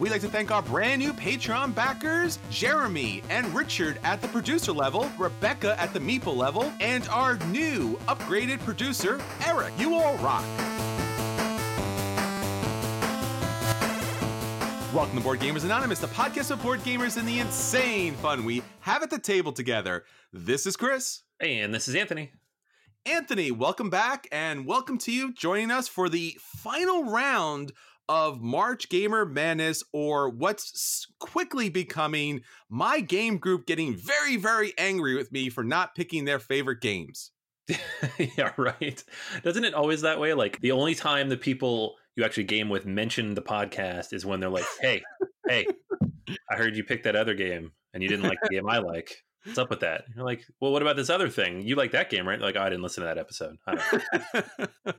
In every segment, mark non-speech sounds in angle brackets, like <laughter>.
We'd like to thank our brand new Patreon backers, Jeremy and Richard at the producer level, Rebecca at the Meeple level, and our new upgraded producer, Eric. You all rock. Welcome to Board Gamers Anonymous, the podcast of board gamers and the insane fun we have at the table together. This is Chris. And this is Anthony. Anthony, welcome back and welcome to you joining us for the final round of March Gamer Madness, or what's quickly becoming my game group getting very, very angry with me for not picking their favorite games. <laughs> yeah, right. Doesn't it always that way? Like the only time the people you actually game with mention the podcast is when they're like, "Hey, hey, I heard you picked that other game and you didn't like the game I like. What's up with that?" You're like, "Well, what about this other thing? You like that game, right?" Like, oh, I didn't listen to that episode. <laughs>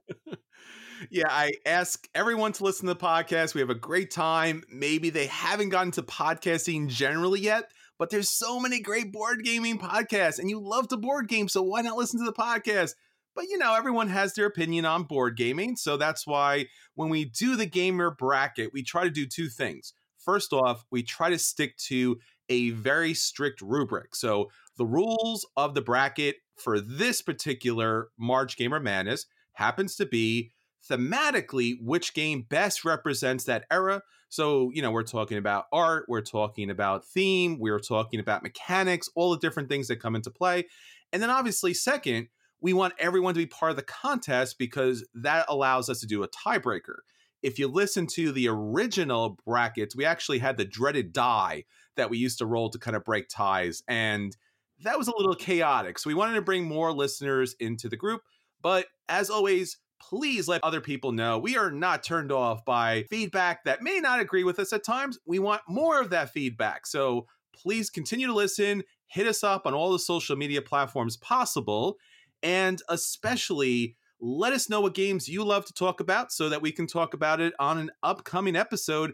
yeah, I ask everyone to listen to the podcast. We have a great time. Maybe they haven't gotten to podcasting generally yet, but there's so many great board gaming podcasts, and you love to board game, so why not listen to the podcast? But you know, everyone has their opinion on board gaming, so that's why when we do the gamer bracket, we try to do two things. First off, we try to stick to a very strict rubric. So the rules of the bracket for this particular March Gamer Madness happens to be thematically which game best represents that era. So, you know, we're talking about art, we're talking about theme, we're talking about mechanics, all the different things that come into play. And then obviously, second, we want everyone to be part of the contest because that allows us to do a tiebreaker. If you listen to the original brackets, we actually had the dreaded die that we used to roll to kind of break ties. And that was a little chaotic. So we wanted to bring more listeners into the group. But as always, please let other people know we are not turned off by feedback that may not agree with us at times. We want more of that feedback. So please continue to listen, hit us up on all the social media platforms possible, and especially let us know what games you love to talk about so that we can talk about it on an upcoming episode.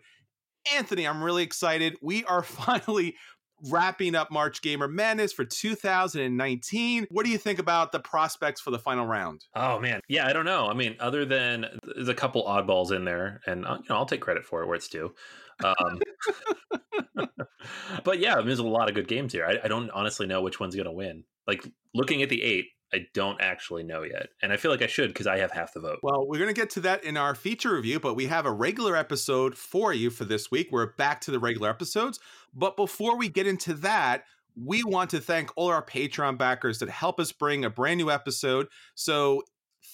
Anthony, I'm really excited. We are <laughs> finally wrapping up March Gamer Madness for 2019. What do you think about the prospects for the final round? Oh man, yeah, I don't know. I mean, other than there's a couple oddballs in there, and uh, you know, I'll take credit for it where it's due. Um, <laughs> but yeah, I mean, there's a lot of good games here. I, I don't honestly know which one's going to win. Like looking at the eight, I don't actually know yet. And I feel like I should because I have half the vote. Well, we're going to get to that in our feature review, but we have a regular episode for you for this week. We're back to the regular episodes. But before we get into that, we want to thank all our Patreon backers that help us bring a brand new episode. So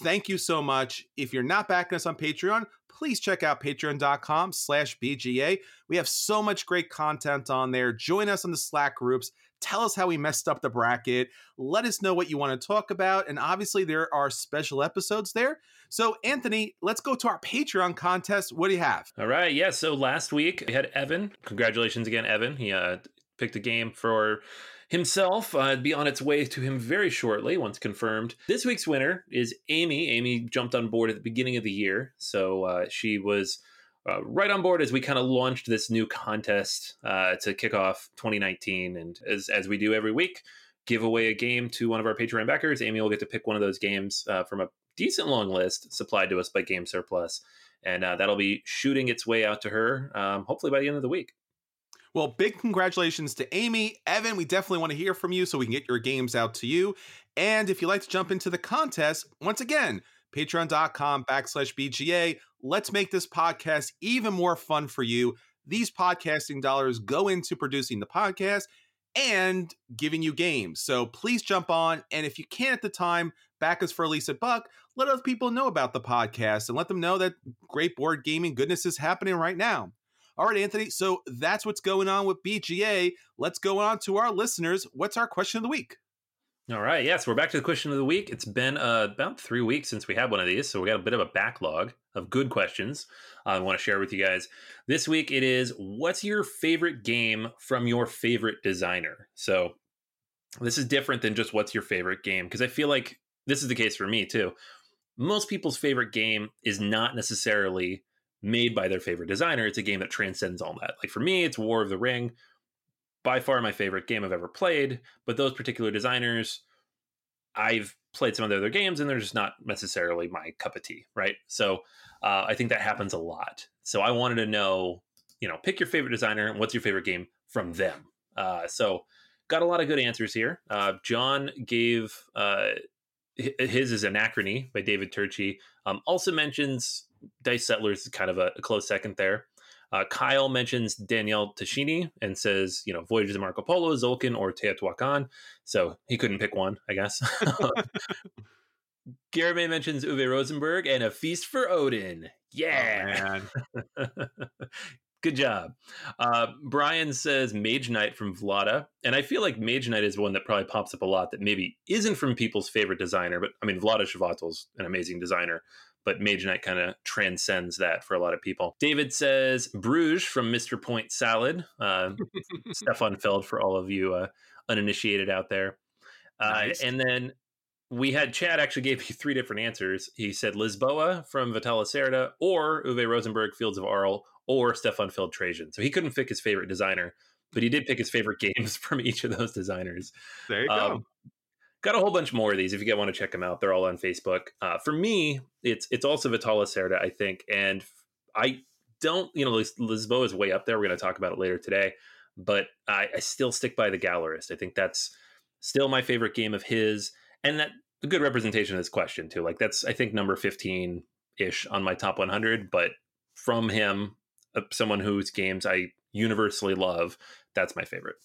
Thank you so much. If you're not backing us on Patreon, please check out patreon.com slash BGA. We have so much great content on there. Join us on the Slack groups. Tell us how we messed up the bracket. Let us know what you want to talk about. And obviously, there are special episodes there. So, Anthony, let's go to our Patreon contest. What do you have? All right. Yeah. So last week we had Evan. Congratulations again, Evan. He uh, picked a game for himself. Uh, be on its way to him very shortly once confirmed. This week's winner is Amy. Amy jumped on board at the beginning of the year. So uh, she was. Uh, right on board as we kind of launched this new contest uh, to kick off 2019, and as as we do every week, give away a game to one of our Patreon backers. Amy will get to pick one of those games uh, from a decent long list supplied to us by Game Surplus, and uh, that'll be shooting its way out to her um, hopefully by the end of the week. Well, big congratulations to Amy. Evan, we definitely want to hear from you so we can get your games out to you. And if you'd like to jump into the contest, once again, patreon.com backslash BGA. Let's make this podcast even more fun for you. These podcasting dollars go into producing the podcast and giving you games. So please jump on. And if you can at the time, back us for at least a buck. Let other people know about the podcast and let them know that great board gaming goodness is happening right now. All right, Anthony. So that's what's going on with BGA. Let's go on to our listeners. What's our question of the week? All right. Yes, we're back to the question of the week. It's been uh, about three weeks since we had one of these, so we got a bit of a backlog of good questions uh, I want to share with you guys. This week it is what's your favorite game from your favorite designer? So this is different than just what's your favorite game because I feel like this is the case for me too. Most people's favorite game is not necessarily made by their favorite designer. It's a game that transcends all that. Like for me, it's War of the Ring by far my favorite game I've ever played. But those particular designers, I've played some of their other games and they're just not necessarily my cup of tea, right? So uh, I think that happens a lot. So I wanted to know, you know, pick your favorite designer and what's your favorite game from them. Uh, so got a lot of good answers here. Uh, John gave uh, his is Anachrony by David Turczi. Um, also mentions Dice Settlers is kind of a, a close second there. Uh, Kyle mentions Daniele Tascini and says, you know, Voyages of Marco Polo, Tzolk'in, or Teotihuacan. So he couldn't pick one, I guess. <laughs> Garibay mentions Uwe Rosenberg and A Feast for Odin. Yeah. Oh, <laughs> Good job. Uh, Brian says Mage Knight from Vlaada. And I feel like Mage Knight is one that probably pops up a lot that maybe isn't from people's favorite designer. But I mean, Vlaada Chvátil's an amazing designer but Mage Knight kind of transcends that for a lot of people. David says Bruges from Mr. Point Salad. Uh, <laughs> Stefan Feld for all of you uh, uninitiated out there. Uh, nice. And then we had Chad actually gave me <laughs> three different answers. He said Lisboa from Vital Lacerda, or Uwe Rosenberg, Fields of Arle, or Stefan Feld Trajan. So he couldn't pick his favorite designer, but he did pick his favorite <laughs> games from each of those designers. There you um, go got a whole bunch more of these if you get want to check them out. They're all on facebook. Uh, for me it's it's also vital lacerda i think. And i don't you know lisboa is way up there. We're going to talk about it later today. But I, I, still stick by the gallerist. I think that's still my favorite game of his. And that a good representation of this question too. Like that's i think number 15 ish on my top 100 but from him uh, someone whose games i universally love that's my favorite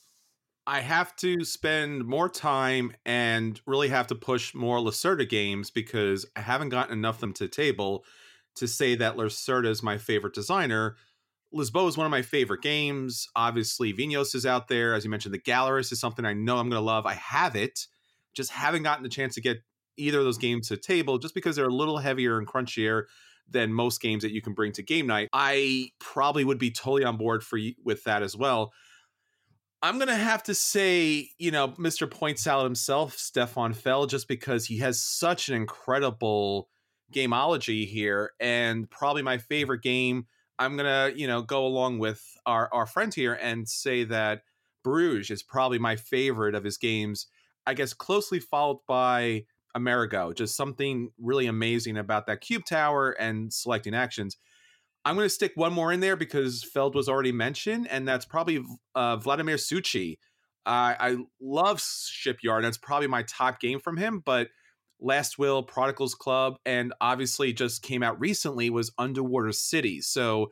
I have to spend more time and really have to push more Lacerda games because I haven't gotten enough of them to the table to say that Lacerda is my favorite designer. Lisboa is one of my favorite games. Obviously, Vinhos is out there. As you mentioned, the Gallerist is something I know I'm going to love. I have it, just haven't gotten the chance to get either of those games to the table just because they're a little heavier and crunchier than most games that you can bring to game night. I probably would be totally on board for with that as well. I'm gonna have to say, you know, Mr. Point Salad himself, Stefan Feld, just because he has such an incredible gameology here, and probably my favorite game. I'm gonna, you know, go along with our our friend here and say that Bruges is probably my favorite of his games. I guess closely followed by Amerigo. Just something really amazing about that cube tower and selecting actions. I'm going to stick one more in there because Feld was already mentioned, and that's probably uh, Vladimír Suchý. I love Shipyard. That's probably my top game from him, but Last Will, Prodigals Club, and obviously just came out recently was Underwater City. So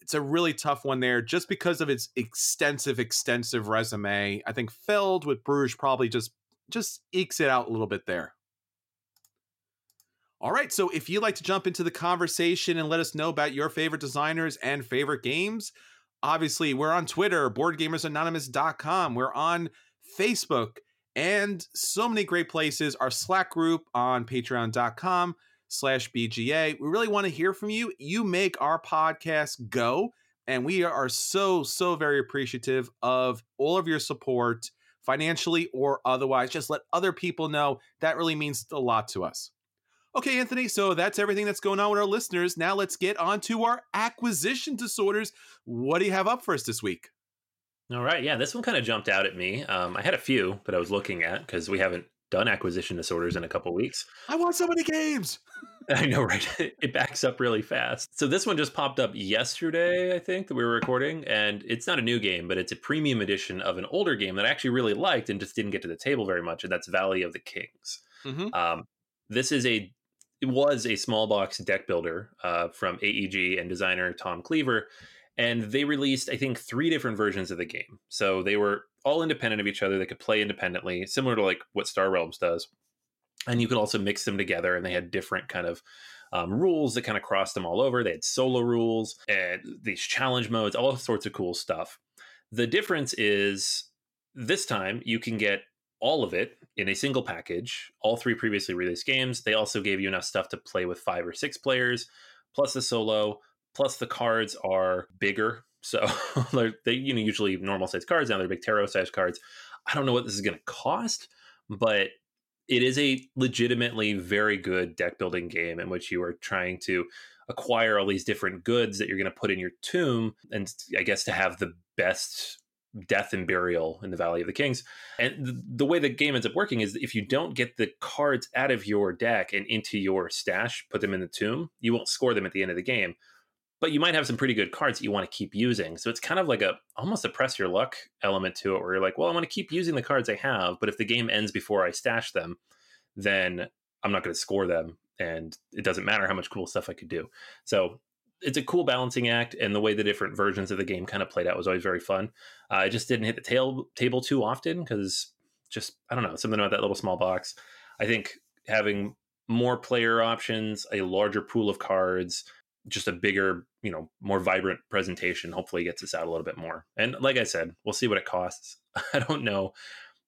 it's a really tough one there just because of its extensive, extensive resume. I think Feld with Bruges probably just just ekes it out a little bit there. All right, so if you'd like to jump into the conversation and let us know about your favorite designers and favorite games, obviously we're on Twitter, boardgamersanonymous.com. We're on Facebook and so many great places. Our Slack group on patreon.com slash BGA. We really want to hear from you. You make our podcast go. And we are so, so very appreciative of all of your support, financially or otherwise. Just let other people know. That really means a lot to us. Okay, Anthony, so that's everything that's going on with our listeners. Now let's get on to our acquisition disorders. What do you have up for us this week? All right. Yeah, this one kind of jumped out at me. Um, I had a few that I was looking at because we haven't done acquisition disorders in a couple weeks. I want so many games. <laughs> I know, right? <laughs> It backs up really fast. So this one just popped up yesterday, I think, that we were recording, and it's not a new game, but it's a premium edition of an older game that I actually really liked and just didn't get to the table very much, and that's Valley of the Kings. Mm-hmm. Um, this is a it was a small box deck builder uh, from AEG and designer Tom Cleaver, and they released I think three different versions of the game. So they were all independent of each other. They could play independently, similar to like what Star Realms does and you could also mix them together and they had different kind of um, rules that kind of crossed them all over they had solo rules and these challenge modes all sorts of cool stuff the difference is this time you can get all of it in a single package all three previously released games. They also gave you enough stuff to play with five or six players plus the solo plus the cards are bigger. <laughs> So they you know usually normal size cards now they're big tarot size cards. I don't know what this is going to cost but it is a legitimately very good deck building game in which you are trying to acquire all these different goods that you're going to put in your tomb and i guess to have the best death and burial in the valley of the kings and the, the way the game ends up working is if you don't get the cards out of your deck and into your stash put them in the tomb you won't score them at the end of the game but you might have some pretty good cards that you want to keep using. So it's kind of like a almost a press your luck element to it where you're like, well, I want to keep using the cards I have, but if the game ends before I stash them, then I'm not going to score them and it doesn't matter how much cool stuff I could do. So it's a cool balancing act and the way the different versions of the game kind of played out was always very fun. Uh, I just didn't hit the tail, table too often because just I don't know, something about that little small box. I think having more player options, a larger pool of cards, just a bigger, you know, more vibrant presentation hopefully gets us out a little bit more. And like I said, we'll see what it costs. <laughs> I don't know.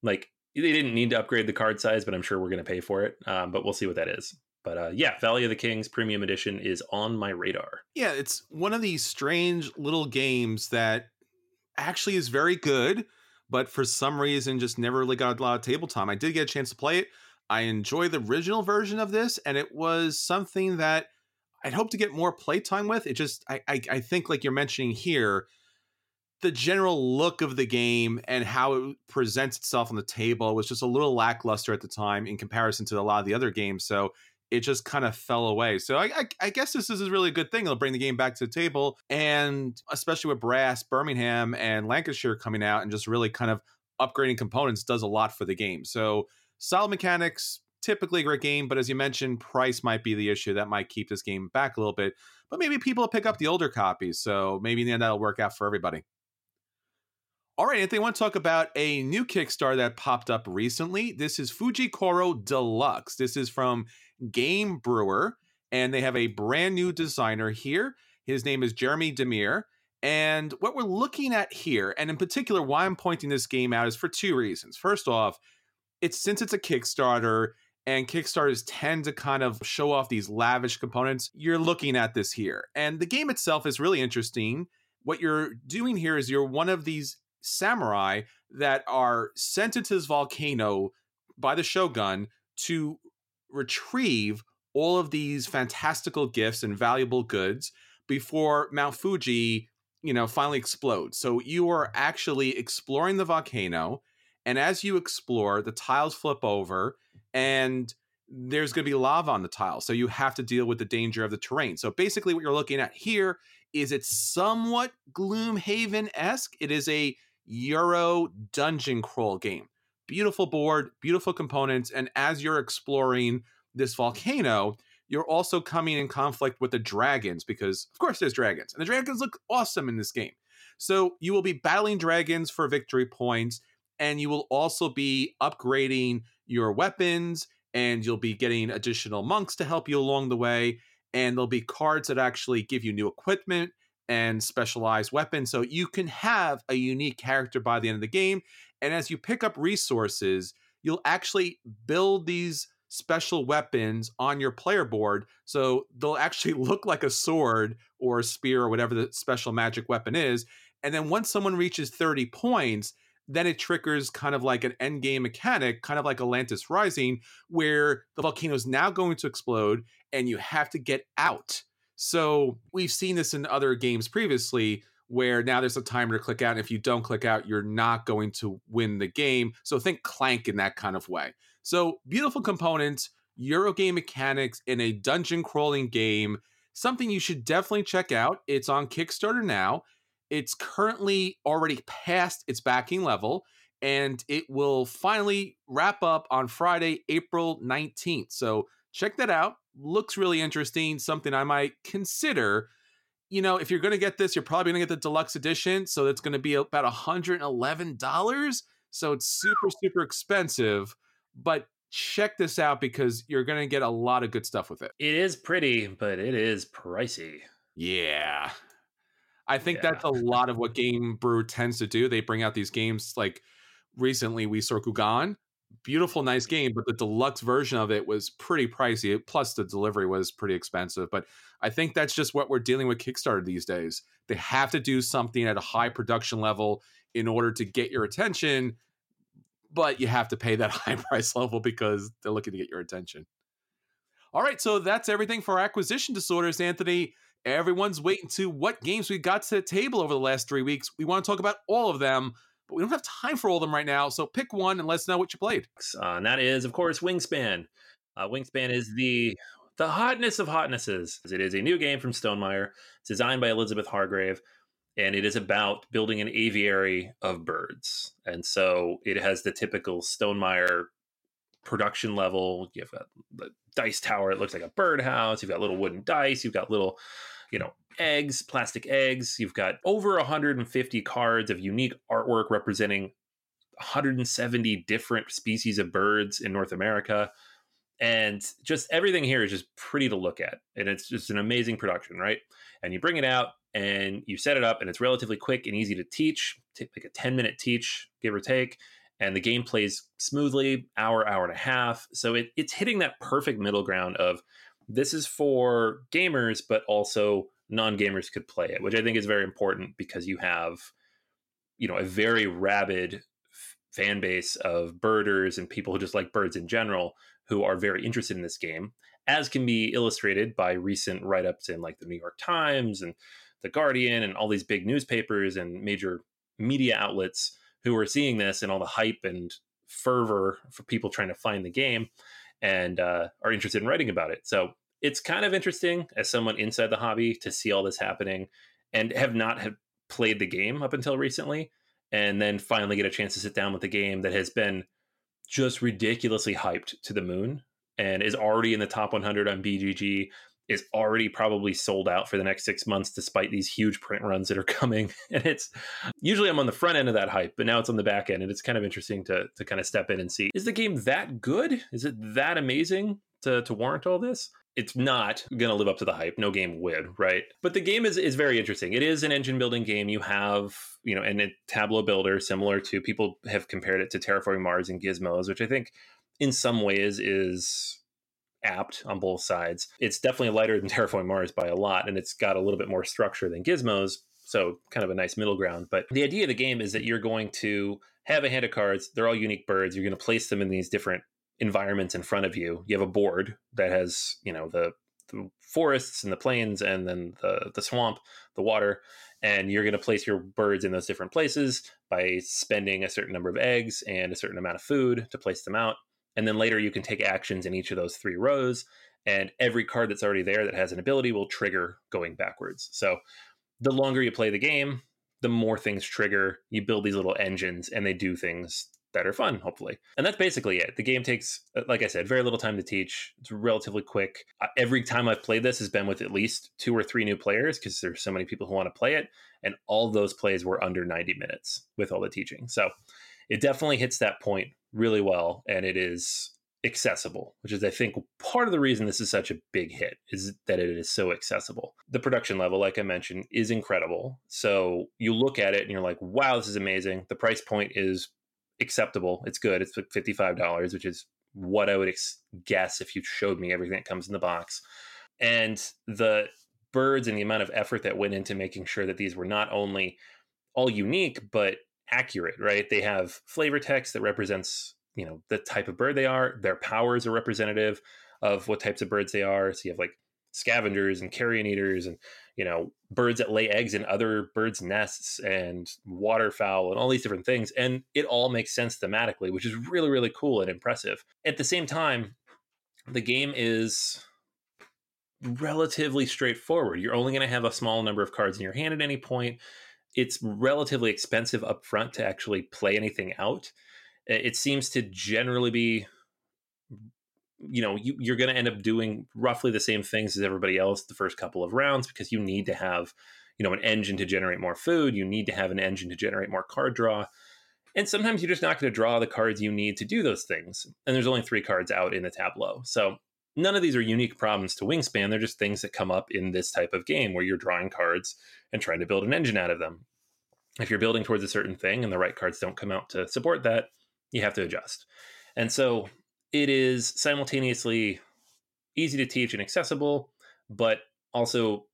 Like they didn't need to upgrade the card size, but I'm sure we're going to pay for it. Um, but we'll see what that is. But uh, yeah, Valley of the Kings Premium Edition is on my radar. Yeah, it's one of these strange little games that actually is very good, but for some reason just never really got a lot of table time. I did get a chance to play it. I enjoy the original version of this, and it was something that I'd hope to get more playtime with. It just I, I I think like you're mentioning here, the general look of the game and how it presents itself on the table was just a little lackluster at the time in comparison to a lot of the other games. So it just kind of fell away. So I, I, I, guess this is a really good thing. It'll bring the game back to the table, and especially with Brass, Birmingham, and Lancashire coming out and just really kind of upgrading components does a lot for the game. So solid mechanics, typically a great game, but as you mentioned, price might be the issue that might keep this game back a little bit. But maybe people will pick up the older copies, so maybe in the end that'll work out for everybody. All right, Anthony, I want to talk about a new Kickstarter that popped up recently. This is Fuji Koro Deluxe. This is from Game Brewer, and they have a brand new designer here. His name is Jeremy Demir. And what we're looking at here, and in particular, why I'm pointing this game out is for two reasons. First off, it's since it's a Kickstarter, and Kickstarters tend to kind of show off these lavish components. You're looking at this here. And the game itself is really interesting. What you're doing here is you're one of these samurai that are sent into this volcano by the shogun to retrieve all of these fantastical gifts and valuable goods before Mount Fuji, you know, finally explodes. So you are actually exploring the volcano and as you explore, the tiles flip over and there's going to be lava on the tile. So you have to deal with the danger of the terrain. So basically, what you're looking at here is it's somewhat Gloomhaven esque. It is a Euro dungeon crawl game. Beautiful board, beautiful components. And as you're exploring this volcano, you're also coming in conflict with the dragons because, of course, there's dragons. And the dragons look awesome in this game. So you will be battling dragons for victory points and you will also be upgrading your weapons and you'll be getting additional monks to help you along the way. And there'll be cards that actually give you new equipment and specialized weapons. So you can have a unique character by the end of the game. And as you pick up resources, you'll actually build these special weapons on your player board. So they'll <laughs> actually look like a sword or a spear or whatever the special magic weapon is. And then once someone reaches 30 points, then it triggers kind of like an end game mechanic, kind of like Atlantis Rising, where the volcano is now going to explode and you have to get out. So we've seen this in other games previously where now there's a timer to click out. And if you don't click out, you're not going to win the game. So think Clank in that kind of way. So beautiful components, Eurogame mechanics in a dungeon crawling game, something you should definitely check out. It's on Kickstarter now. It's currently already past its backing level, and it will finally wrap up on Friday, April 19th. So check that out. Looks really interesting, something I might consider. You know, if you're going to get this, you're probably going to get the deluxe edition. So it's going to be about $111. So it's super, super expensive. But check this out because you're going to get a lot of good stuff with it. It is pretty, but it is pricey. Yeah. I think yeah. that's a lot of what Game Brew tends to do. They bring out these games like recently we saw Gugong. Beautiful, nice game, but the deluxe version of it was pretty pricey. Plus, the delivery was pretty expensive. But I think that's just what we're dealing with Kickstarter these days. They have to do something at a high production level in order to get your attention but you have to pay that <laughs> high price level because they're looking to get your attention. All right, so that's everything for acquisition disorders, Anthony. Everyone's waiting to what games we got to the table over the last three weeks. We want to talk about all of them, but we don't have time for all of them right now. So pick one and let us know what you played. Uh, and that is, of course, Wingspan. Uh, Wingspan is the the hotness of hotnesses. It is a new game from Stonemaier. It's designed by Elizabeth Hargrave and it is about building an aviary of birds. And so it has the typical Stonemaier production level. You've got the dice tower, it looks like a birdhouse. You've got little wooden dice, you've got little, you know, eggs, plastic eggs. You've got over 150 cards of unique artwork representing 170 different species of birds in North America. And just everything here is just pretty to look at. And it's just an amazing production, right? And you bring it out, and you set it up and it's relatively quick and easy to teach like a 10 minute teach give or take and the game plays smoothly hour hour and a half so it, it's hitting that perfect middle ground of this is for gamers but also non-gamers could play it which i think is very important because you have you know a very rabid fan base of birders and people who just like birds in general who are very interested in this game as can be illustrated by recent write-ups in like the new york times and the Guardian and all these big newspapers and major media outlets who are seeing this and all the hype and fervor for people trying to find the game and uh, are interested in writing about it. So it's kind of interesting as someone inside the hobby to see all this happening and have not have played the game up until recently and then finally get a chance to sit down with the game that has been just ridiculously hyped to the moon and is already in the top 100 on BGG is already probably sold out for the next six months, despite these huge print runs that are <laughs> coming. And it's usually I'm on the front end of that hype, but now it's on the back end, and it's kind of interesting to to kind of step in and see is the game that good? Is it that amazing to to warrant all this? It's not going to live up to the hype. No game would, right? But the game is is very interesting. It is an engine building game. You have you know, and a Tableau builder similar to people have compared it to Terraforming Mars and Gizmos, which I think in some ways is apt on both sides. It's definitely lighter than <laughs> Terraforming Mars by a lot, and it's got a little bit more structure than Gizmos, so kind of a nice middle ground. But the idea of the game is that you're going to have a hand of cards. They're all unique birds. You're going to place them in these different environments in front of you. You have a board that has, you know, the, the forests and the plains and then the the swamp, the water, and you're going to place your birds in those different places by spending a certain number of eggs and a certain amount of food to place them out. And then later you can take actions in each of those three rows. And every card that's already there that has an ability will trigger going backwards. So the longer you play the game, the more things trigger. You build these little engines and they do things that are fun, hopefully. And that's basically it. The game takes, uh, like I said, very little time to teach. It's relatively quick. Every time I've played this has been with at least two or three new players because there's so many people who want to play it. And all those plays were under 90 minutes with all the teaching. So it definitely hits that point really well, and it is accessible, which is, I think, part of the reason this is such a big hit is that it is so accessible. The production level, like I mentioned, is incredible. So you look at it and you're like, wow, this is amazing. The price point is acceptable. It's good. It's like $55, which is what I would ex- guess if you showed me everything that comes in the box. And the birds and the amount of effort that went into making sure that these were not only all unique, but accurate, right? They have flavor text that represents you know the type of bird they are their powers are representative of what types of birds they are so you have like scavengers and carrion eaters and you know birds that lay eggs in other birds nests and waterfowl and all these different things and it all makes sense thematically which is really really cool and impressive. At the same time the game is relatively straightforward. You're only going to have a small number of cards in your hand at any point. It's relatively expensive up front to actually play anything out. It seems to generally be you know you, are going to end up doing roughly the same things as everybody else the first couple of rounds because you need to have you know an engine to generate more food you need to have an engine to generate more card draw and sometimes you're just not going to draw the cards you need to do those things and there's only three cards out in the tableau so none of these are unique problems to wingspan they're just things that come up in this type of game where you're drawing cards and trying to build an engine out of them if you're building towards a certain thing and the right cards don't come out to support that you have to adjust. And so it is simultaneously easy to teach and accessible, but also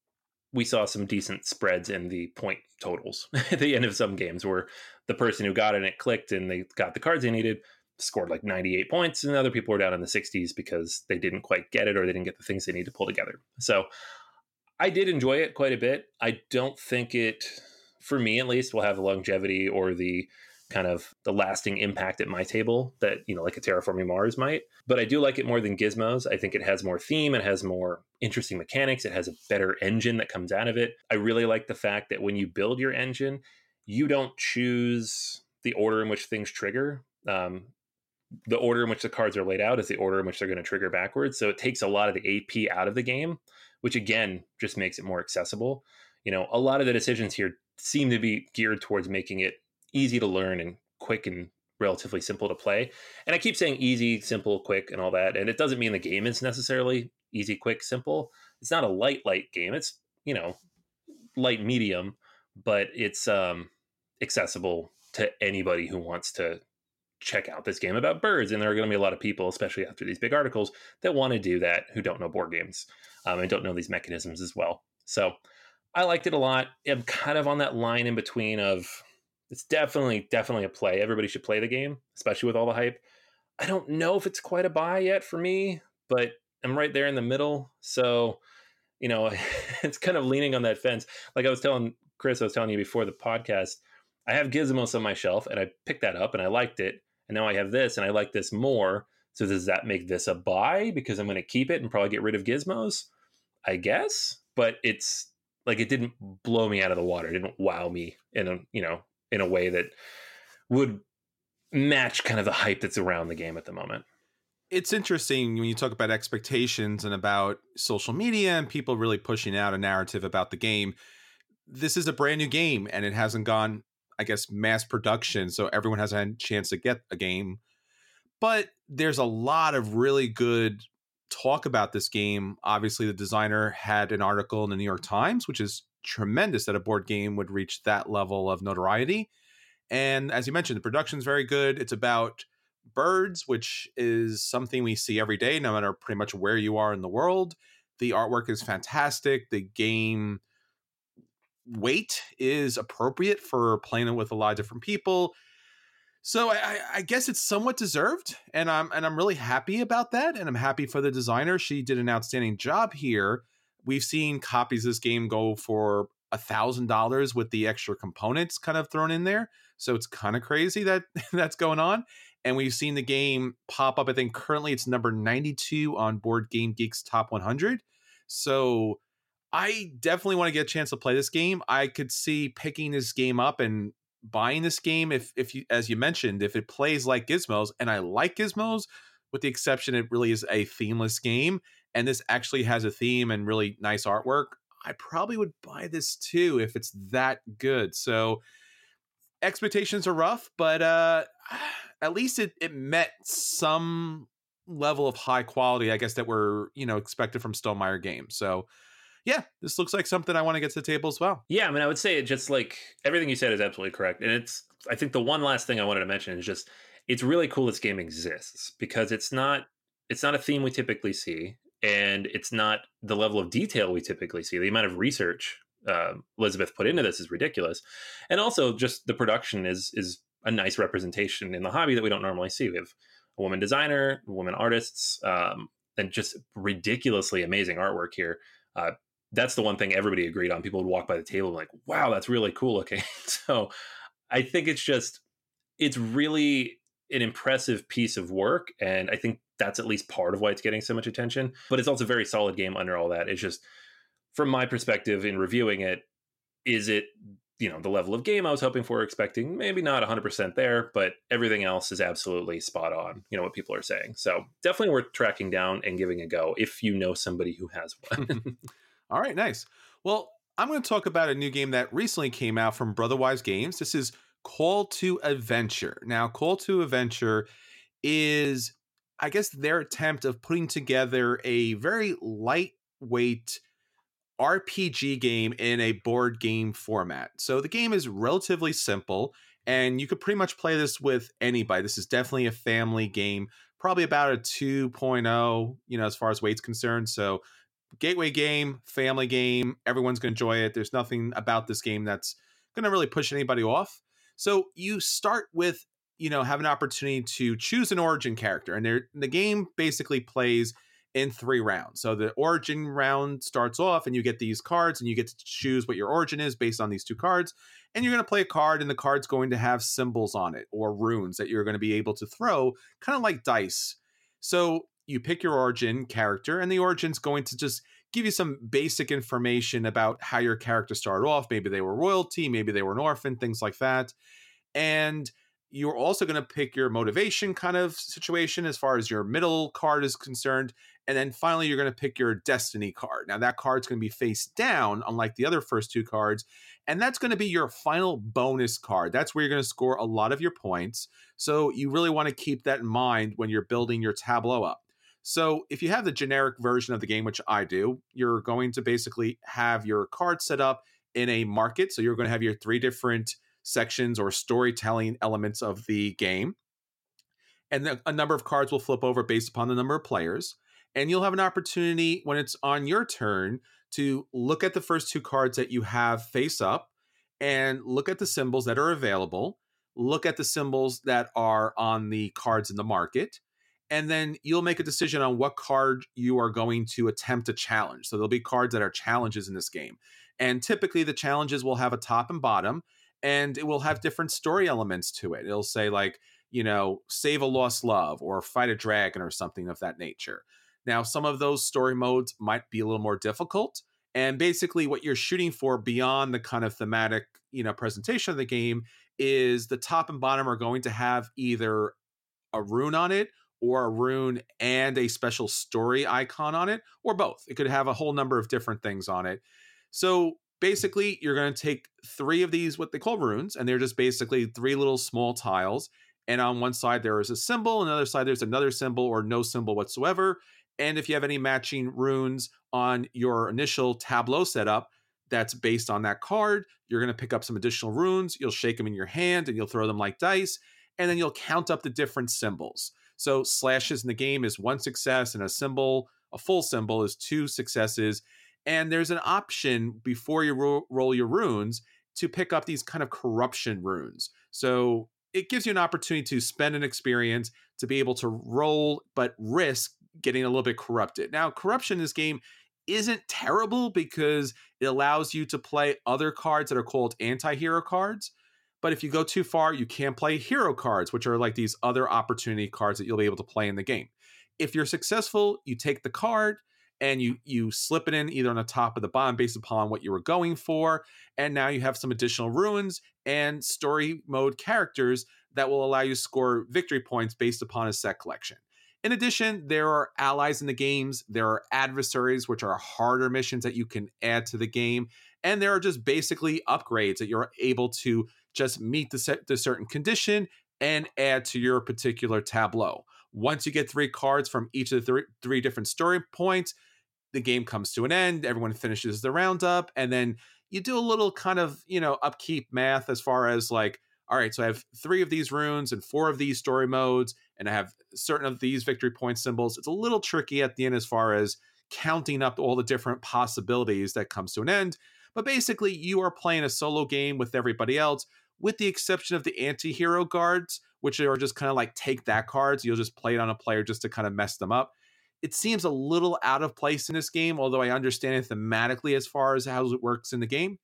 we saw some decent spreads in the point totals <laughs> at the end of some games where the person who got it and it clicked and they got the cards they needed scored like 98 points and other people were down in the 60s because they didn't quite get it or they didn't get the things they need to pull together. So I did enjoy it quite a bit. I don't think it for me at least will have the longevity or the kind of the lasting impact at my table that you know like a terraforming mars might. But i do like it more than gizmos. I think it has more theme it has more interesting mechanics it has a better engine that comes out of it. I really like the fact that when you build your engine you don't choose the order in which things trigger. Um, the order in which the cards are laid out is the order in which they're going to trigger backwards. So it takes a lot of the ap out of the game which again just makes it more accessible. You know a lot of the decisions here seem to be geared towards making it easy to learn and quick and relatively simple to play. And I keep saying easy, simple, quick, and all that. And it doesn't mean the game is necessarily easy, quick, simple. It's not a light, light game. It's, you know, light medium, but it's um, accessible to anybody who wants to check out this game about birds. And there are going to be a lot of people, especially after these big articles, that want to do that who don't know board games um, and don't know these mechanisms as well. So I liked it a lot. I'm kind of on that line in between of it's definitely definitely a play. Everybody should play the game, especially with all the hype. I don't know if it's quite a buy yet for me, but I'm right there in the middle. So, you know, <laughs> it's kind of leaning on that fence. Like I was telling Chris, I was telling you before the podcast, I have Gizmos on my shelf and I picked that up and I liked it. And now I have this and I like this more. So does that make this a buy because I'm going to keep it and probably get rid of Gizmos? I guess, but it's like it didn't blow me out of the water. It didn't wow me in a, you know, in a way that would match kind of the hype that's around the game at the moment. It's interesting when you talk about expectations and about social media and people really pushing out a narrative about the game. This is a brand new game and it hasn't gone, I guess, mass production. So everyone has a chance to get a game. But there's a lot of really good talk about this game. Obviously, the designer had an article in the New York Times, which is tremendous that a board game would reach that level of notoriety. And as you mentioned, the production is very good. It's about birds, which is something we see every day, no matter pretty much where you are in the world. The artwork is fantastic. The game weight is appropriate for playing it with a lot of different people. So I, I, guess it's somewhat deserved, and I'm and I'm really happy about that, and I'm happy for the designer. She did an outstanding job here we've seen copies of this game go for a thousand dollars with the extra components kind of thrown in there. So it's kind of crazy that <laughs> that's going on. And we've seen the game pop up. I think currently it's number 92 on Board Game Geek's top 100. So I definitely want to get a chance to play this game. I could see picking this game up and buying this game if if you as you mentioned, if it plays like Gizmos, and I like Gizmos, with the exception it really is a themeless game and this actually has a theme and really nice artwork, I probably would buy this too if it's that good. So expectations are rough, but uh <sighs> at least it it met some level of high quality, I guess, that we're, you know, expected from Stonemaier games. So, yeah, this looks like something I want to get to the table as well. Yeah, I mean, I would say it just like everything you said is absolutely correct. And it's, I think the one last thing I wanted to mention is just, it's really cool this game exists because it's not, it's not a theme we typically see. And it's not the level of detail we typically see. The amount of research uh, Elizabeth put into this is ridiculous, and also just the production is is a nice representation in the hobby that we don't normally see. We have a woman designer, women artists, um, and just ridiculously amazing artwork here. Uh, that's the one thing everybody agreed on. People would walk by the table like, "Wow, that's really cool looking." <laughs> so, I think it's just it's really an impressive piece of work, and I think that's at least part of why it's getting so much attention. But it's also a very solid game under all that. It's just from my perspective in reviewing it, is it you know the level of game I was hoping for, expecting maybe not 100% there, but everything else is absolutely spot on. You know what people are saying, so definitely worth tracking down and giving a go if you know somebody who has one. <laughs> All right, nice. Well, I'm going to talk about a new game that recently came out from Brotherwise Games. This is Call to Adventure. Now, Call to Adventure is, I guess, their attempt of putting together a very lightweight RPG game in a board game format. So the game is relatively simple and you could pretty much play this with anybody. This is definitely a family game, probably about a 2.0, you know, as far as weight's concerned. So gateway game, family game, everyone's going to enjoy it. There's nothing about this game that's going to really push anybody off. So you start with, you know, have an opportunity to choose an origin character and the game basically plays in three rounds. So the origin round starts off, and you get these cards, and you get to choose what your origin is based on these two cards. And you're going to play a card, and the card's going to have symbols on it or runes that you're going to be able to throw, kind of like dice. So you pick your origin character, and the origin's going to just give you some basic information about how your character started off. Maybe they were royalty, maybe they were an orphan, things like that. And you're also going to pick your motivation kind of situation as far as your middle card is concerned. And then finally, you're going to pick your destiny card. Now, that card's going to be face down, unlike the other first two cards. And that's going to be your final bonus card. That's where you're going to score a lot of your points. So you really want to keep that in mind when you're building your tableau up. So if you have the generic version of the game, which I do, you're going to basically have your card set up in a market. So you're going to have your three different sections or storytelling elements of the game. And a number of cards will flip over based upon the number of players. And you'll have an opportunity when it's on your turn to look at the first two cards that you have face up and look at the symbols that are available, look at the symbols that are on the cards in the market, and then you'll make a decision on what card you are going to attempt to challenge. So there'll be cards that are challenges in this game. And typically the challenges will have a top and bottom, and it will have different story elements to it. It'll say like, you know, save a lost love or fight a dragon or something of that nature. Now, some of those story modes might be a little more difficult. And basically, what you're shooting for beyond the kind of thematic, you know, presentation of the game is the top and bottom are going to have either a rune on it or a rune and a special story icon on it, or both. It could have a whole number of different things on it. So basically you're going to take three of these what they call runes and they're just basically three little small tiles and on one side there is a symbol on the other side there's another symbol or no symbol whatsoever and if you have any matching runes on your initial tableau setup that's based on that card you're going to pick up some additional runes you'll shake them in your hand and you'll throw them like dice and then you'll count up the different symbols so slashes in the game is one success and a symbol a full symbol is two successes and there's an option before you ro- roll your runes to pick up these kind of corruption runes. So it gives you an opportunity to spend an experience to be able to roll, but risk getting a little bit corrupted. Now, corruption in this game isn't terrible because it allows you to play other cards that are called anti hero cards. But if you go too far, you can play hero cards, which are like these other opportunity cards that you'll be able to play in the game. If you're successful, you take the card, and you you slip it in either on the top or the bottom based upon what you were going for and now you have some additional ruins and story mode characters that will allow you to score victory points based upon a set collection in addition there are allies in the games there are adversaries which are harder missions that you can add to the game and there are just basically upgrades that you're able to just meet the, the certain condition and add to your particular tableau Once you get three cards from each of the three, three different story points, the game comes to an end. Everyone finishes the roundup, and then you do a little kind of you know upkeep math as far as like, all right, so I have three of these runes and four of these story modes, and I have certain of these victory point symbols. It's a little tricky at the end as far as counting up all the different possibilities that comes to an end. But basically, you are playing a solo game with everybody else, with the exception of the anti hero cards, which are just kind of like take that cards. You'll just play it on a player just to kind of mess them up. It seems a little out of place in this game, although I understand it thematically as far as how it works in the game.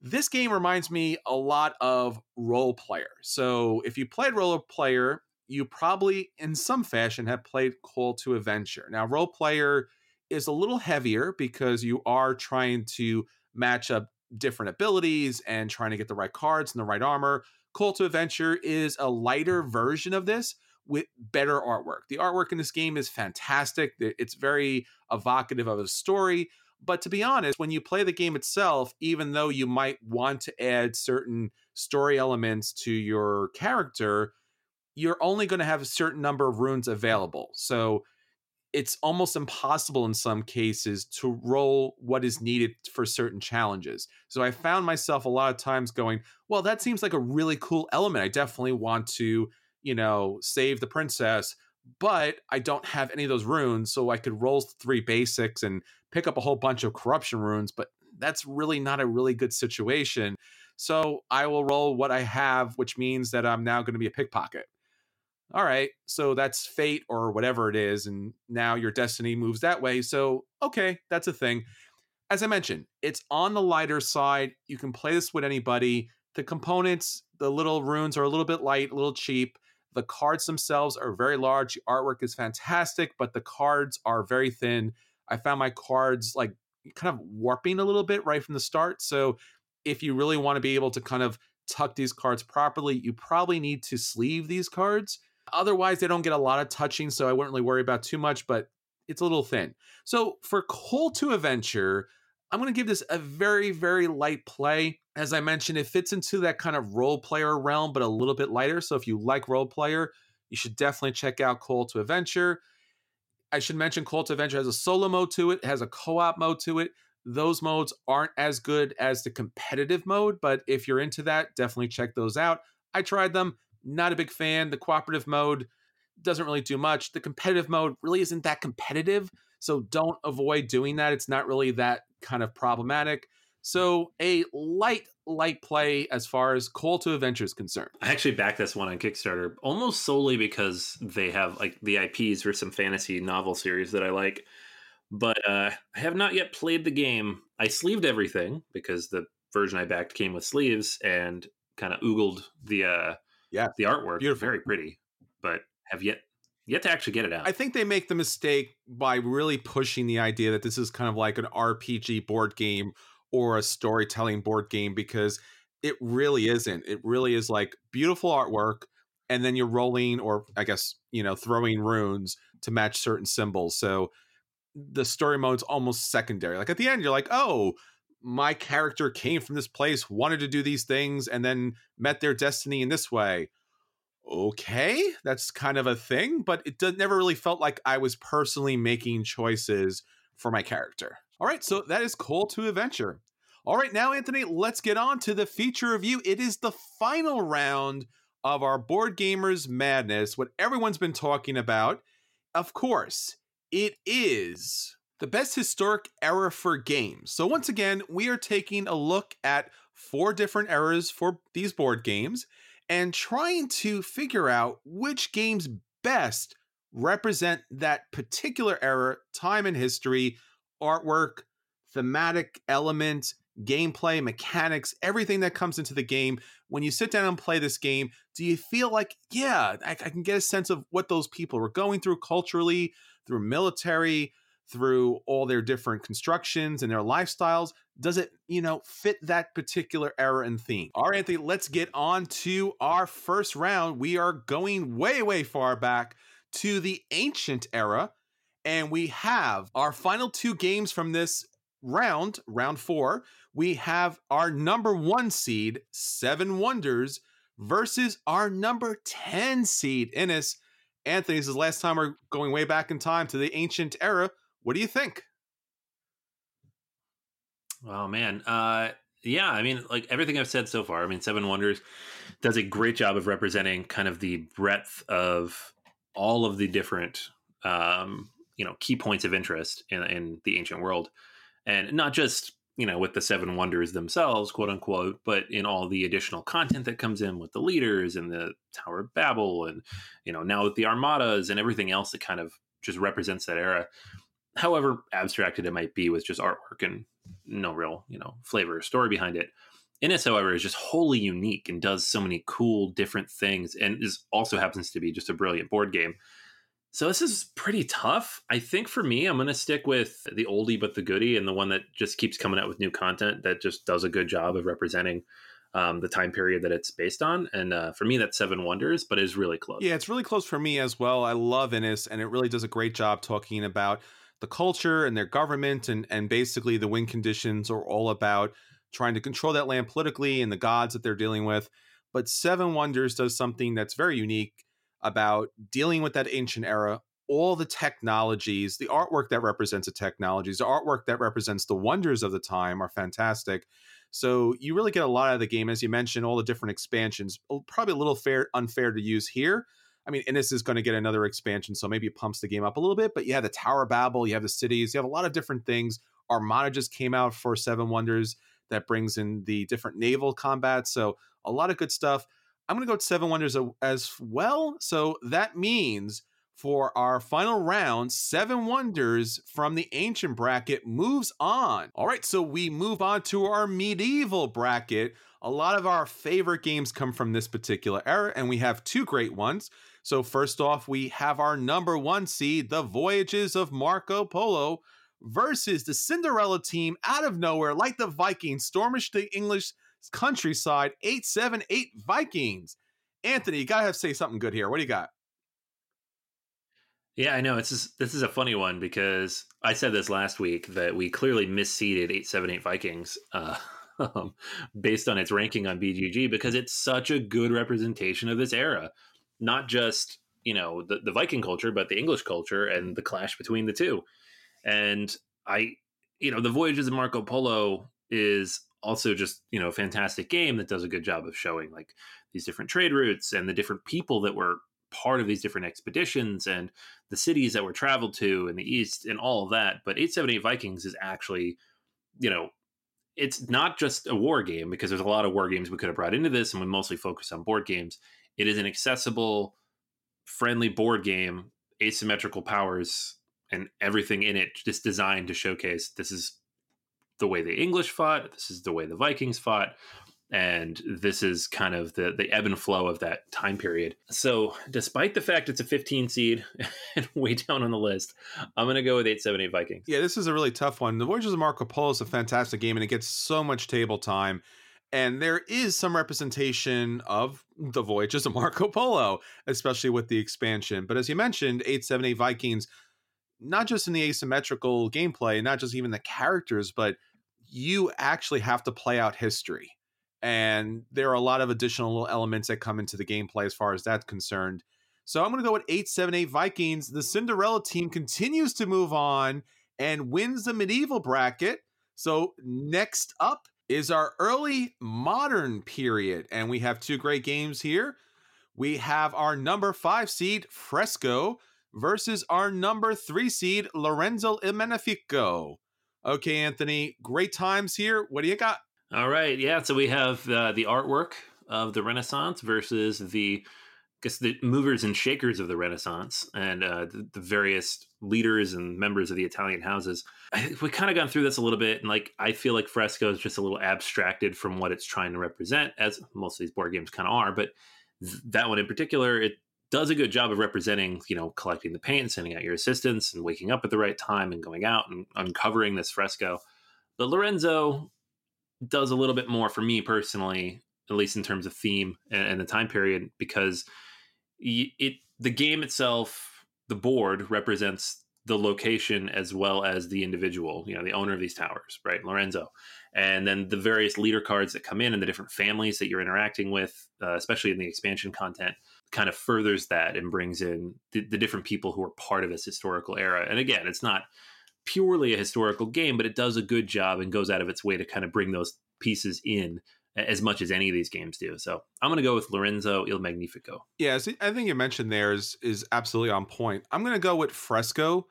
This game reminds me a lot of Roll Player. So if you played Roll Player, you probably in some fashion have played Call to Adventure. Now, Roll Player is a little heavier because you are trying to match up different abilities and trying to get the right cards and the right armor. Call to Adventure is a lighter version of this with better artwork. The artwork in this game is fantastic. It's very evocative of a story. But to be honest, when you play the game itself, even though you might want to add certain story elements to your character, you're only going to have a certain number of runes available. So it's almost impossible in some cases to roll what is needed for certain challenges. So I found myself a lot of times going, well, that seems like a really cool element. I definitely want to, you know, save the princess, but I don't have any of those runes. So I could roll three basics and pick up a whole bunch of corruption runes, but that's really not a really good situation. So I will roll what I have, which means that I'm now going to be a pickpocket all right, so that's fate or whatever it is, and now your destiny moves that way. So, okay, that's a thing. As I mentioned, it's on the lighter side. You can play this with anybody. The components, the little runes are a little bit light, a little cheap. The cards themselves are very large. The artwork is fantastic, but the cards are very thin. I found my cards like kind of warping a little bit right from the start. So, if you really want to be able to kind of tuck these cards properly, you probably need to sleeve these cards Otherwise, they don't get a lot of touching, so I wouldn't really worry about too much, but it's a little thin. So for Call to Adventure, I'm going to give this a very, very light play. As I mentioned, it fits into that kind of Roll Player realm, but a little bit lighter. So if you like Roll Player, you should definitely check out Call to Adventure. I should mention Call to Adventure has a solo mode to it, it has a co op mode to it. Those modes aren't as good as the competitive mode, but if you're into that, definitely check those out. I tried them. Not a big fan. The cooperative mode doesn't really do much. The competitive mode really isn't that competitive. So don't avoid doing that. It's not really that kind of problematic. So a light, light play as far as Call to Adventure is concerned. I actually backed this one on Kickstarter almost solely because they have like the IPs for some fantasy novel series that I like. But uh, I have not yet played the game. I sleeved everything because the version I backed came with sleeves and kind of oogled the uh, yeah, the artwork beautiful, very pretty, but have yet yet to actually get it out. I think they make the mistake by really pushing the idea that this is kind of like an RPG board game or a storytelling board game because it really isn't. It really is like beautiful artwork and then you're rolling or I guess, you know, throwing runes to match certain symbols. So the story mode's almost secondary. Like at the end you're like, "Oh, my character came from this place, wanted to do these things, and then met their destiny in this way. Okay, that's kind of a thing, but it did, never really felt like I was personally making choices for my character. All right, so that is Call to Adventure. All right, now, Anthony, let's get on to the feature review. It is the final round of our Board Gamers Madness, what everyone's been talking about. Of course, it is the best historic era for games. So, once again, we are taking a look at four different eras for these board games and trying to figure out which games best represent that particular era, time in history, artwork, thematic element, gameplay, mechanics, everything that comes into the game. When you sit down and play this game, do you feel like, yeah, I, I can get a sense of what those people were going through culturally, through military, through all their different constructions and their lifestyles does it you know fit that particular era and theme? All right anthony let's get on to our first round. We are going way way far back to the ancient era and we have our final two games from this round round four. We have our number one seed seven wonders versus our number 10 seed Inis Anthony, this is the last time we're going way back in time to the ancient era. What do you think? Oh man, uh, yeah. I mean, like everything I've said so far. I mean, Seven Wonders does a great job of representing kind of the breadth of all of the different, um, you know, key points of interest in, in the ancient world, and not just you know with the Seven Wonders themselves, quote unquote, but in all the additional content that comes in with the leaders and the Tower of Babel, and you know now with the armadas and everything else that kind of just represents that era however abstracted it might be with just artwork and no real, you know, flavor or story behind it. Inis, however, is just wholly unique and does so many cool, different things, and is also happens to be just a brilliant board game. So this is pretty tough. I think for me, I'm going to stick with the oldie but the goodie, and the one that just keeps coming out with new content that just does a good job of representing um, the time period that it's based on. And uh, for me, that's Seven Wonders, but it's really close. Yeah, it's really close for me as well. I love Inis, and it really does a great job talking about the culture and their government and and basically the win conditions are all about trying to control that land politically and the gods that they're dealing with. But Seven Wonders does something that's very unique about dealing with that ancient era, all the technologies, the artwork that represents the technologies, the artwork that represents the wonders of the time are fantastic. So you really get a lot out of the game, as you mentioned, all the different expansions. Probably a little fair unfair to use here, I mean, Inis is going to get another expansion, so maybe it pumps the game up a little bit. But you have the Tower Babel, you have the cities, you have a lot of different things. Armada just came out for Seven Wonders that brings in the different naval combat. So a lot of good stuff. I'm going to go with Seven Wonders as well. So that means for our final round, Seven Wonders from the ancient bracket moves on. All right, so we move on to our medieval bracket. A lot of our favorite games come from this particular era, and we have two great ones. So, first off, we have our number one seed, The Voyages of Marco Polo, versus the Cinderella team out of nowhere, like the Vikings, stormish the English countryside, 878 Vikings. Anthony, you got to have say something good here. What do you got? Yeah, I know. It's just, this is a funny one because I said this last week that we clearly misseeded 878 Vikings uh, <laughs> <laughs> um, based on its ranking on BGG because it's such a good representation of this era not just you know the, the Viking culture, but the English culture and the clash between the two. And I, you know, the Voyages of Marco Polo is also just you know a fantastic game that does a good job of showing like these different trade routes and the different people that were part of these different expeditions and the cities that were traveled to in the east and all of that but 878 vikings is actually you know it's not just a war game because there's a lot of war games we could have brought into this and we mostly focus on board games. It is an accessible, friendly board game, asymmetrical powers, and everything in it just designed to showcase this is the way the English fought, this is the way the Vikings fought, and this is kind of the the ebb and flow of that time period. So, despite the fact it's a 15 seed <laughs> and way down on the list, I'm going to go with 878 Vikings. Yeah, this is a really tough one. The Voyages of Marco Polo is a fantastic game and it gets so much table time and there is some representation of the voyages of Marco Polo, especially with the expansion. But as you mentioned, 878 Vikings, not just in the asymmetrical gameplay, not just even the characters, but you actually have to play out history. And there are a lot of additional little elements that come into the gameplay as far as that's concerned. So I'm going to go with 878 Vikings. The Cinderella team continues to move on and wins the medieval bracket. So next up is our early modern period. And we have two great games here. We have our number five seed, Fresco, versus our number three seed, Lorenzo Il Magnifico. Okay, Anthony, great times here. What do you got? All right. Yeah. So we have uh, the artwork of the Renaissance versus the I guess the movers and shakers of the Renaissance and uh, the, the, various leaders and members of the Italian houses. We kind of gone through this a little bit, and like I feel like Fresco is just a little abstracted from what it's trying to represent, as most of these board games kind of are. But th- that one in particular, it does a good job of representing, you know, collecting the paint, sending out your assistants, and waking up at the right time and going out and uncovering this fresco. But Lorenzo does a little bit more for me personally, at least in terms of theme and, and the time period, because it the game itself, the board represents the location as well as the individual, you know, the owner of these towers, right? Lorenzo. And then the various leader cards that come in and the different families that you're interacting with, uh, especially in the expansion content, kind of furthers that and brings in the, the different people who are part of this historical era. And again, it's not purely a historical game, but it does a good job and goes out of its way to kind of bring those pieces in as much as any of these games do. So I'm going to go with Lorenzo Il Magnifico. Yeah, I think you mentioned there is is absolutely on point. I'm going to go with Fresco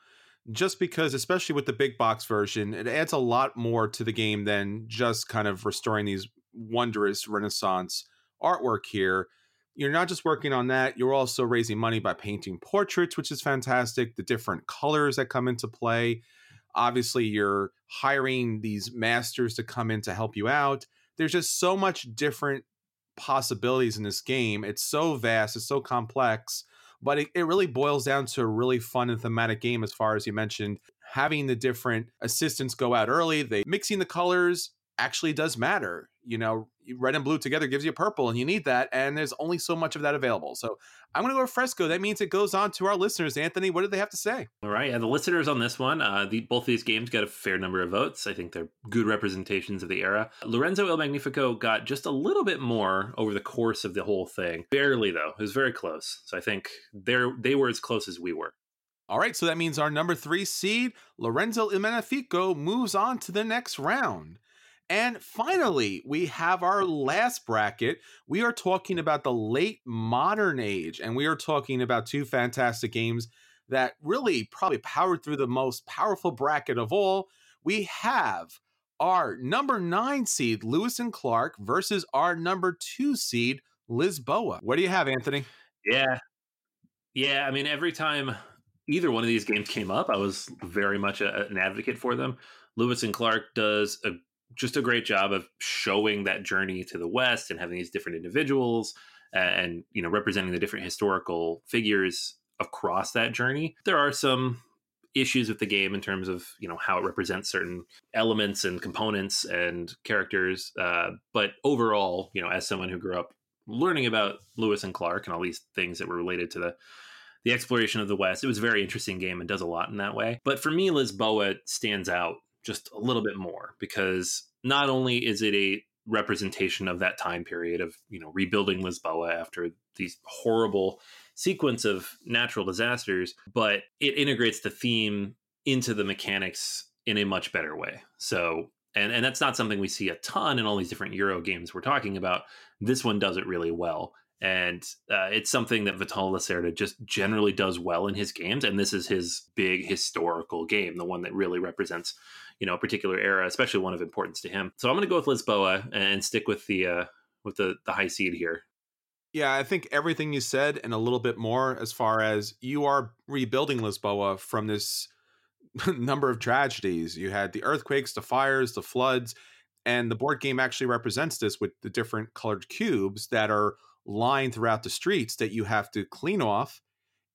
just because especially with the big box version, it adds a lot more to the game than just kind of restoring these wondrous renaissance artwork here. You're not just working on that, you're also raising money by painting portraits, which is fantastic. The different colors that come into play. Obviously, you're hiring these masters to come in to help you out there's just so much different possibilities in this game. It's so vast, it's so complex, but it, it really boils down to a really fun and thematic game as far as you mentioned having the different assistants go out early, they mixing the colors actually does matter. You know, red and blue together gives you purple, and you need that. And there's only so much of that available. So I'm going to go with Fresco. That means it goes on to our listeners. Anthony, what do they have to say? All right. Yeah, the listeners on this one, uh, the, both these games got a fair number of votes. I think they're good representations of the era. Lorenzo Il Magnifico got just a little bit more over the course of the whole thing. Barely, though. It was very close. So I think they're, they were as close as we were. All right, so that means our number three seed, Lorenzo Il Magnifico, moves on to the next round. And finally, we have our last bracket. We are talking about the late modern age, and we are talking about two fantastic games that really probably powered through the most powerful bracket of all. We have our number nine seed, Lewis and Clark, versus our number two seed, Lisboa. What do you have, Anthony? Yeah. Yeah. I mean, every time either one of these games came up, I was very much a, an advocate for them. Lewis and Clark does a just a great job of showing that journey to the West and having these different individuals and you know representing the different historical figures across that journey. There are some issues with the game in terms of you know how it represents certain elements and components and characters, uh, but overall, you know, as someone who grew up learning about Lewis and Clark and all these things that were related to the the exploration of the West. It was a very interesting game and does a lot in that way. But for me, Lisboa stands out just a little bit more because not only is it a representation of that time period of you know rebuilding Lisboa after these horrible sequence of natural disasters, but it integrates the theme into the mechanics in a much better way. So and and that's not something we see a ton in all these different Euro games we're talking about. This one does it really well. And uh, it's something that Vital Lacerda just generally does well in his games. And this is his big historical game, the one that really represents you know a particular era, especially one of importance to him. So I'm going to go with Lisboa and stick with the uh, with the the high seed here. Yeah, I think everything you said and a little bit more as far as you are rebuilding Lisboa from this <laughs> number of tragedies. You had the earthquakes, the fires, the floods, and the board game actually represents this with the different colored cubes that are lined throughout the streets that you have to clean off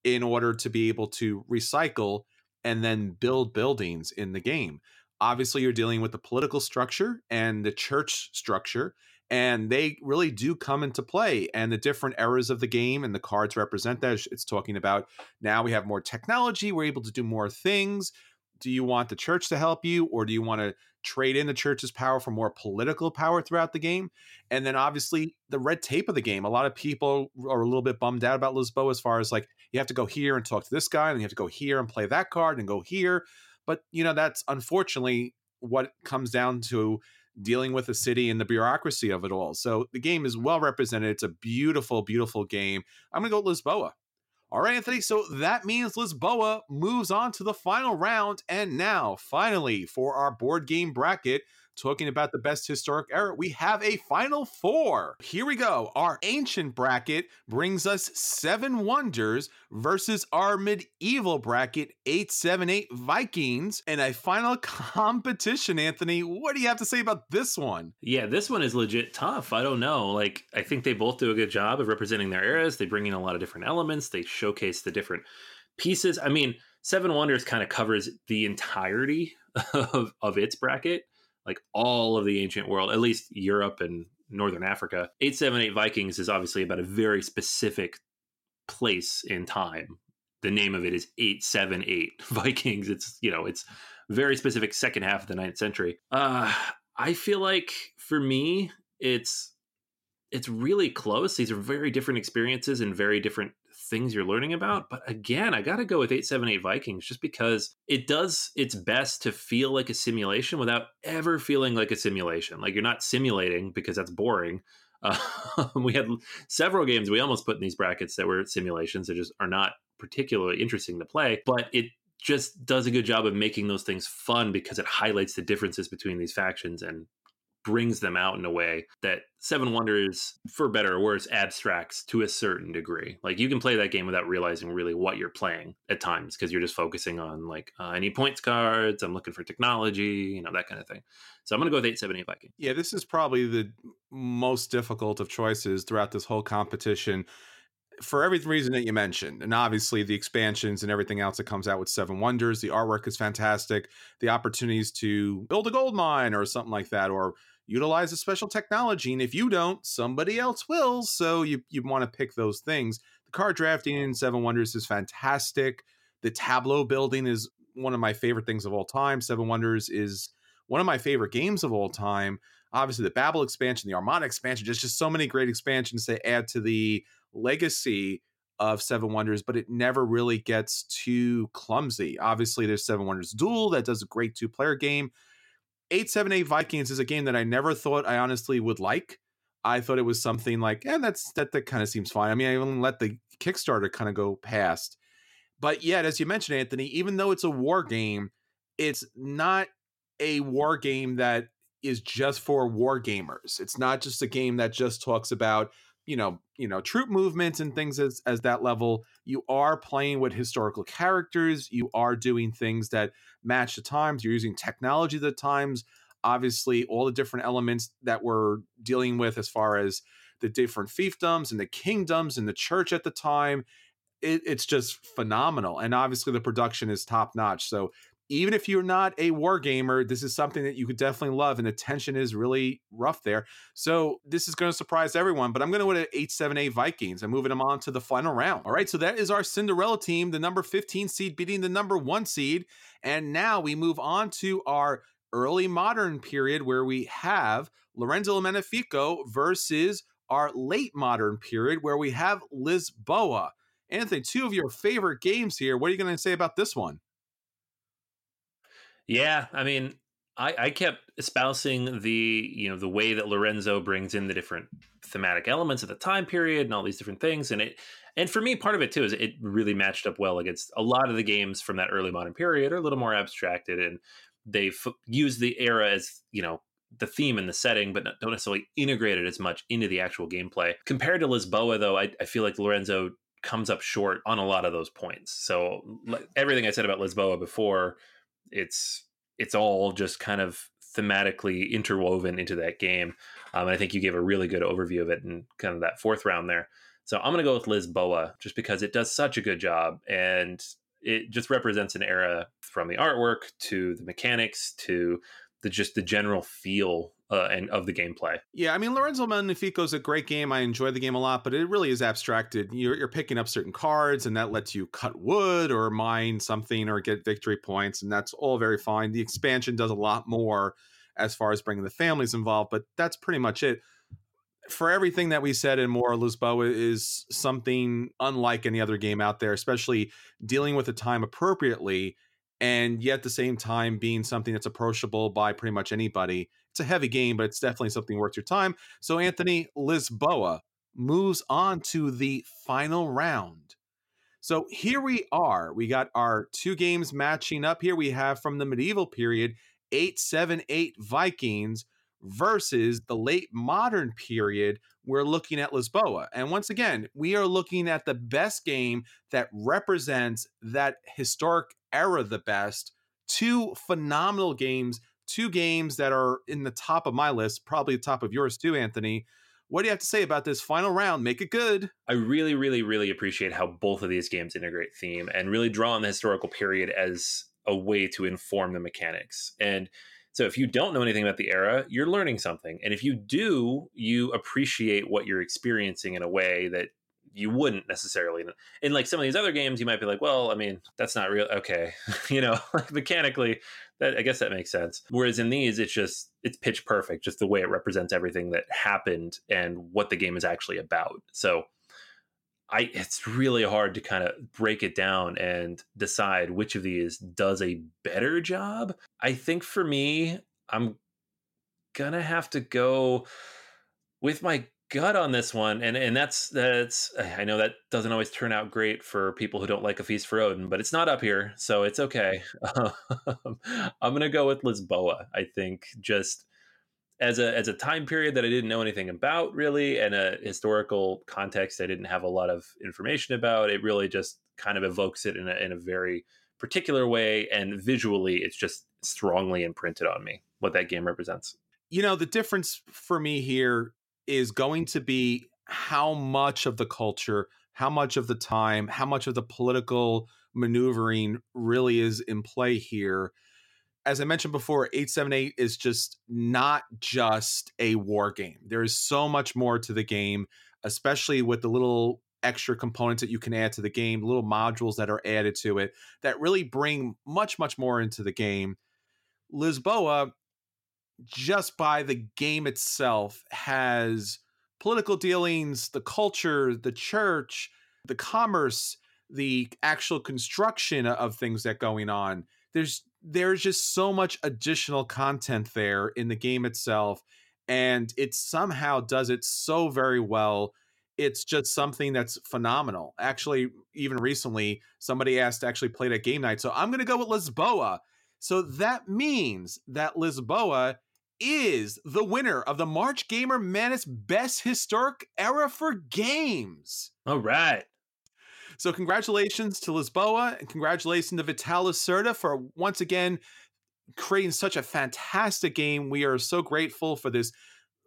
in order to be able to recycle and then build buildings in the game. Obviously you're dealing with the political structure and the church structure and they really do come into play and the different eras of the game and the cards represent that. It's talking about now we have more technology we're able to do more things do you want the church to help you or do you want to trade in the church's power for more political power throughout the game and then obviously the red tape of the game a lot of people are a little bit bummed out about lisboa as far as like you have to go here and talk to this guy and you have to go here and play that card and go here but, you know, that's unfortunately what comes down to dealing with the city and the bureaucracy of it all. So the game is well represented. It's a beautiful, beautiful game. I'm going to go Lisboa. All right, Anthony. So that means Lisboa moves on to the final round. And now, finally, for our board game bracket, talking about the best historic era, we have a final four. Here we go. Our ancient bracket brings us Seven Wonders versus our medieval bracket, 878 Vikings, and a final <laughs> competition. Anthony, what do you have to say about this one? Yeah, this one is legit tough. I don't know. Like, I think they both do a good job of representing their eras. They bring in a lot of different elements, they showcase the different pieces. I mean, Seven Wonders kind of covers the entirety <laughs> of, of its bracket like all of the ancient world, at least Europe and Northern Africa. 878 Vikings is obviously about a very specific place in time. The name of it is 878 <laughs> Vikings. It's, you know, it's very specific second half of the ninth century. Uh, I feel like for me, it's it's really close. These are very different experiences and very different things you're learning about. But again, I got to go with 878 Vikings just because it does its best to feel like a simulation without ever feeling like a simulation. Like you're not simulating because that's boring. Uh, <laughs> we had several games we almost put in these brackets that were simulations that just are not particularly interesting to play, but it just does a good job of making those things fun because it highlights the differences between these factions and brings them out in a way that Seven Wonders, for better or worse, abstracts to a certain degree. Like you can play that game without realizing really what you're playing at times because you're just focusing on like uh, need points cards, I'm looking for technology, you know that kind of thing. So I'm gonna go with eight seven eight Viking. Yeah, this is probably the most difficult of choices throughout this whole competition for every reason that you mentioned, and obviously the expansions and everything else that comes out with Seven Wonders, the artwork is fantastic. The opportunities to build a gold mine or something like that, or utilize a special technology, and if you don't, somebody else will. So you you want to pick those things. The card drafting in Seven Wonders is fantastic. The tableau building is one of my favorite things of all time. Seven Wonders is one of my favorite games of all time. Obviously, the Babel expansion, the Armada expansion, just just so many great expansions that add to the legacy of Seven Wonders, but it never really gets too clumsy. Obviously, there's Seven Wonders Duel that does a great two player game. 878 Vikings is a game that I never thought I honestly would like. I thought it was something like, and yeah, that's that that kind of seems fine. I mean, I even let the Kickstarter kind of go past. But yet, as you mentioned, Anthony, even though it's a war game, it's not a war game that is just for war gamers. It's not just a game that just talks about you know you know troop movements and things as as that level you are playing with historical characters you are doing things that match the times you're using technology the times. Obviously all the different elements that we're dealing with as far as the different fiefdoms and the kingdoms and the church at the time it, it's just phenomenal and obviously the production is top notch so even if you're not a war gamer, this is something that you could definitely love, and the tension is really rough there. So this is going to surprise everyone, but I'm going to go to 878 Vikings. I'm moving them on to the final round. All right, so that is our Cinderella team, the number 15 seed beating the number one seed. And now we move on to our early modern period where we have Lorenzo Magnifico versus our late modern period where we have Lisboa. Anthony, two of your favorite games here. What are you going to say about this one? Yeah, I mean, I, I kept espousing the you know the way that Lorenzo brings in the different thematic elements of the time period and all these different things, and it and for me part of it too is it really matched up well against a lot of the games from that early modern period are a little more abstracted and they use the era as you know the theme and the setting, but don't necessarily integrate it as much into the actual gameplay. Compared to Lisboa, though, I, I feel like Lorenzo comes up short on a lot of those points. So everything I said about Lisboa before it's it's all just kind of thematically interwoven into that game. Um, and I think you gave a really good overview of it in kind of that fourth round there. So I'm going to go with Lisboa just because it does such a good job and it just represents an era from the artwork to the mechanics to the just the general feel uh, and of the gameplay. Yeah, I mean Lorenzo Magnifico is a great game. I enjoy the game a lot, but it really is abstracted. You're, you're picking up certain cards, and that lets you cut wood or mine something or get victory points, and that's all very fine. The expansion does a lot more as far as bringing the families involved, but that's pretty much it. For everything that we said and more, Lisboa is something unlike any other game out there, especially dealing with the time appropriately and yet at the same time being something that's approachable by pretty much anybody. It's a heavy game, but it's definitely something worth your time. So Anthony Lisboa moves on to the final round. So here we are. We got our two games matching up here. We have from the medieval period 878 Vikings versus the late modern period, we're looking at Lisboa. And once again, we are looking at the best game that represents that historic era the best. Two phenomenal games, two games that are in the top of my list, probably the top of yours too, Anthony. What do you have to say about this final round? Make it good. I really, really, really appreciate how both of these games integrate theme and really draw on the historical period as a way to inform the mechanics. And so if you don't know anything about the era, you're learning something. And if you do, you appreciate what you're experiencing in a way that you wouldn't necessarily. In like some of these other games, you might be like, well, I mean, that's not real. Okay, <laughs> you know, <laughs> like mechanically, that I guess that makes sense. Whereas in these, it's just it's pitch perfect, just the way it represents everything that happened and what the game is actually about. So. I, it's really hard to kind of break it down and decide which of these does a better job. I think for me, I'm gonna have to go with my gut on this one, and and that's that's eh, I know that doesn't always turn out great for people who don't like a feast for Odin, but it's not up here, so it's okay. <laughs> Um, I'm gonna go with Lisboa. I think just as a as a time period that I didn't know anything about really, and a historical context I didn't have a lot of information about. It really just kind of evokes it in a in a very particular way, and visually, it's just strongly imprinted on me what that game represents. You know, the difference for me here is going to be how much of the culture, how much of the time, how much of the political maneuvering really is in play here. As I mentioned before, 878 is just not just a war game. There is so much more to the game, especially with the little extra components that you can add to the game, little modules that are added to it that really bring much, much more into the game. Lisboa just by the game itself has political dealings, the culture, the church, the commerce, the actual construction of things that going on. There's there's just so much additional content there in the game itself and it somehow does it so very well. It's just something that's phenomenal. Actually, even recently, somebody asked to actually play that game night. So I'm going to go with Lisboa. So that means that Lisboa is the winner of the March Gamer Madness Best Historic Era for Games. All right. So, congratulations to Lisboa and congratulations to Vital Lacerda for once again creating such a fantastic game. We are so grateful for this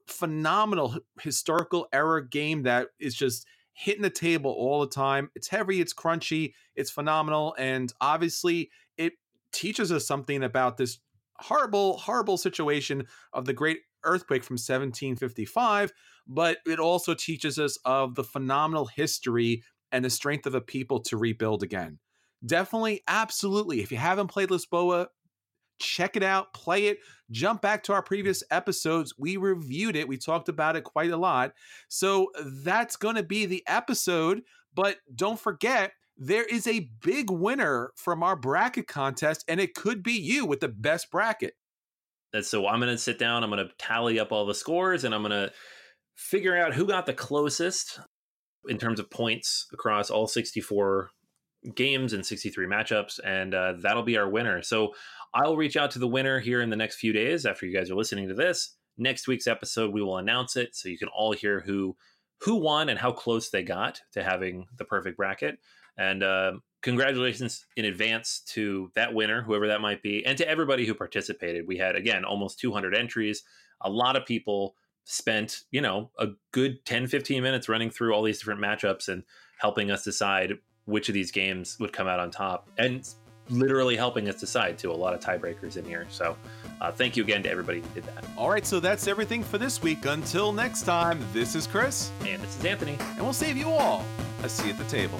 phenomenal historical era game that is just hitting the table all the time. It's heavy, it's crunchy, it's phenomenal, and obviously it teaches us something about this horrible, horrible situation of the great earthquake from 1755, but it also teaches us of the phenomenal history and the strength of a people to rebuild again. Definitely, absolutely. If you haven't played Lisboa, check it out, play it, jump back to our previous episodes. We reviewed it, we talked about it quite a lot. So that's going to be the episode. But don't forget, there is a big winner from our bracket contest, and it could be you with the best bracket. And so I'm going to sit down, I'm going to tally up all the scores, and I'm going to figure out who got the closest in terms of points across all 64 games and 63 matchups, and uh, that'll be our winner. So I'll reach out to the winner here in the next few days after you guys are listening to this. Next week's episode, we will announce it so you can all hear who who won and how close they got to having the perfect bracket. And uh, congratulations in advance to that winner, whoever that might be, and to everybody who participated. We had, again, almost 200 entries. A lot of people spent, you know, a good 10, 15 minutes running through all these different matchups and helping us decide which of these games would come out on top. And literally helping us decide to a lot of tiebreakers in here. So uh, thank you again to everybody who did that. All right, so that's everything for this week. Until next time, this is Chris. And this is Anthony. And we'll save you all a seat at the table.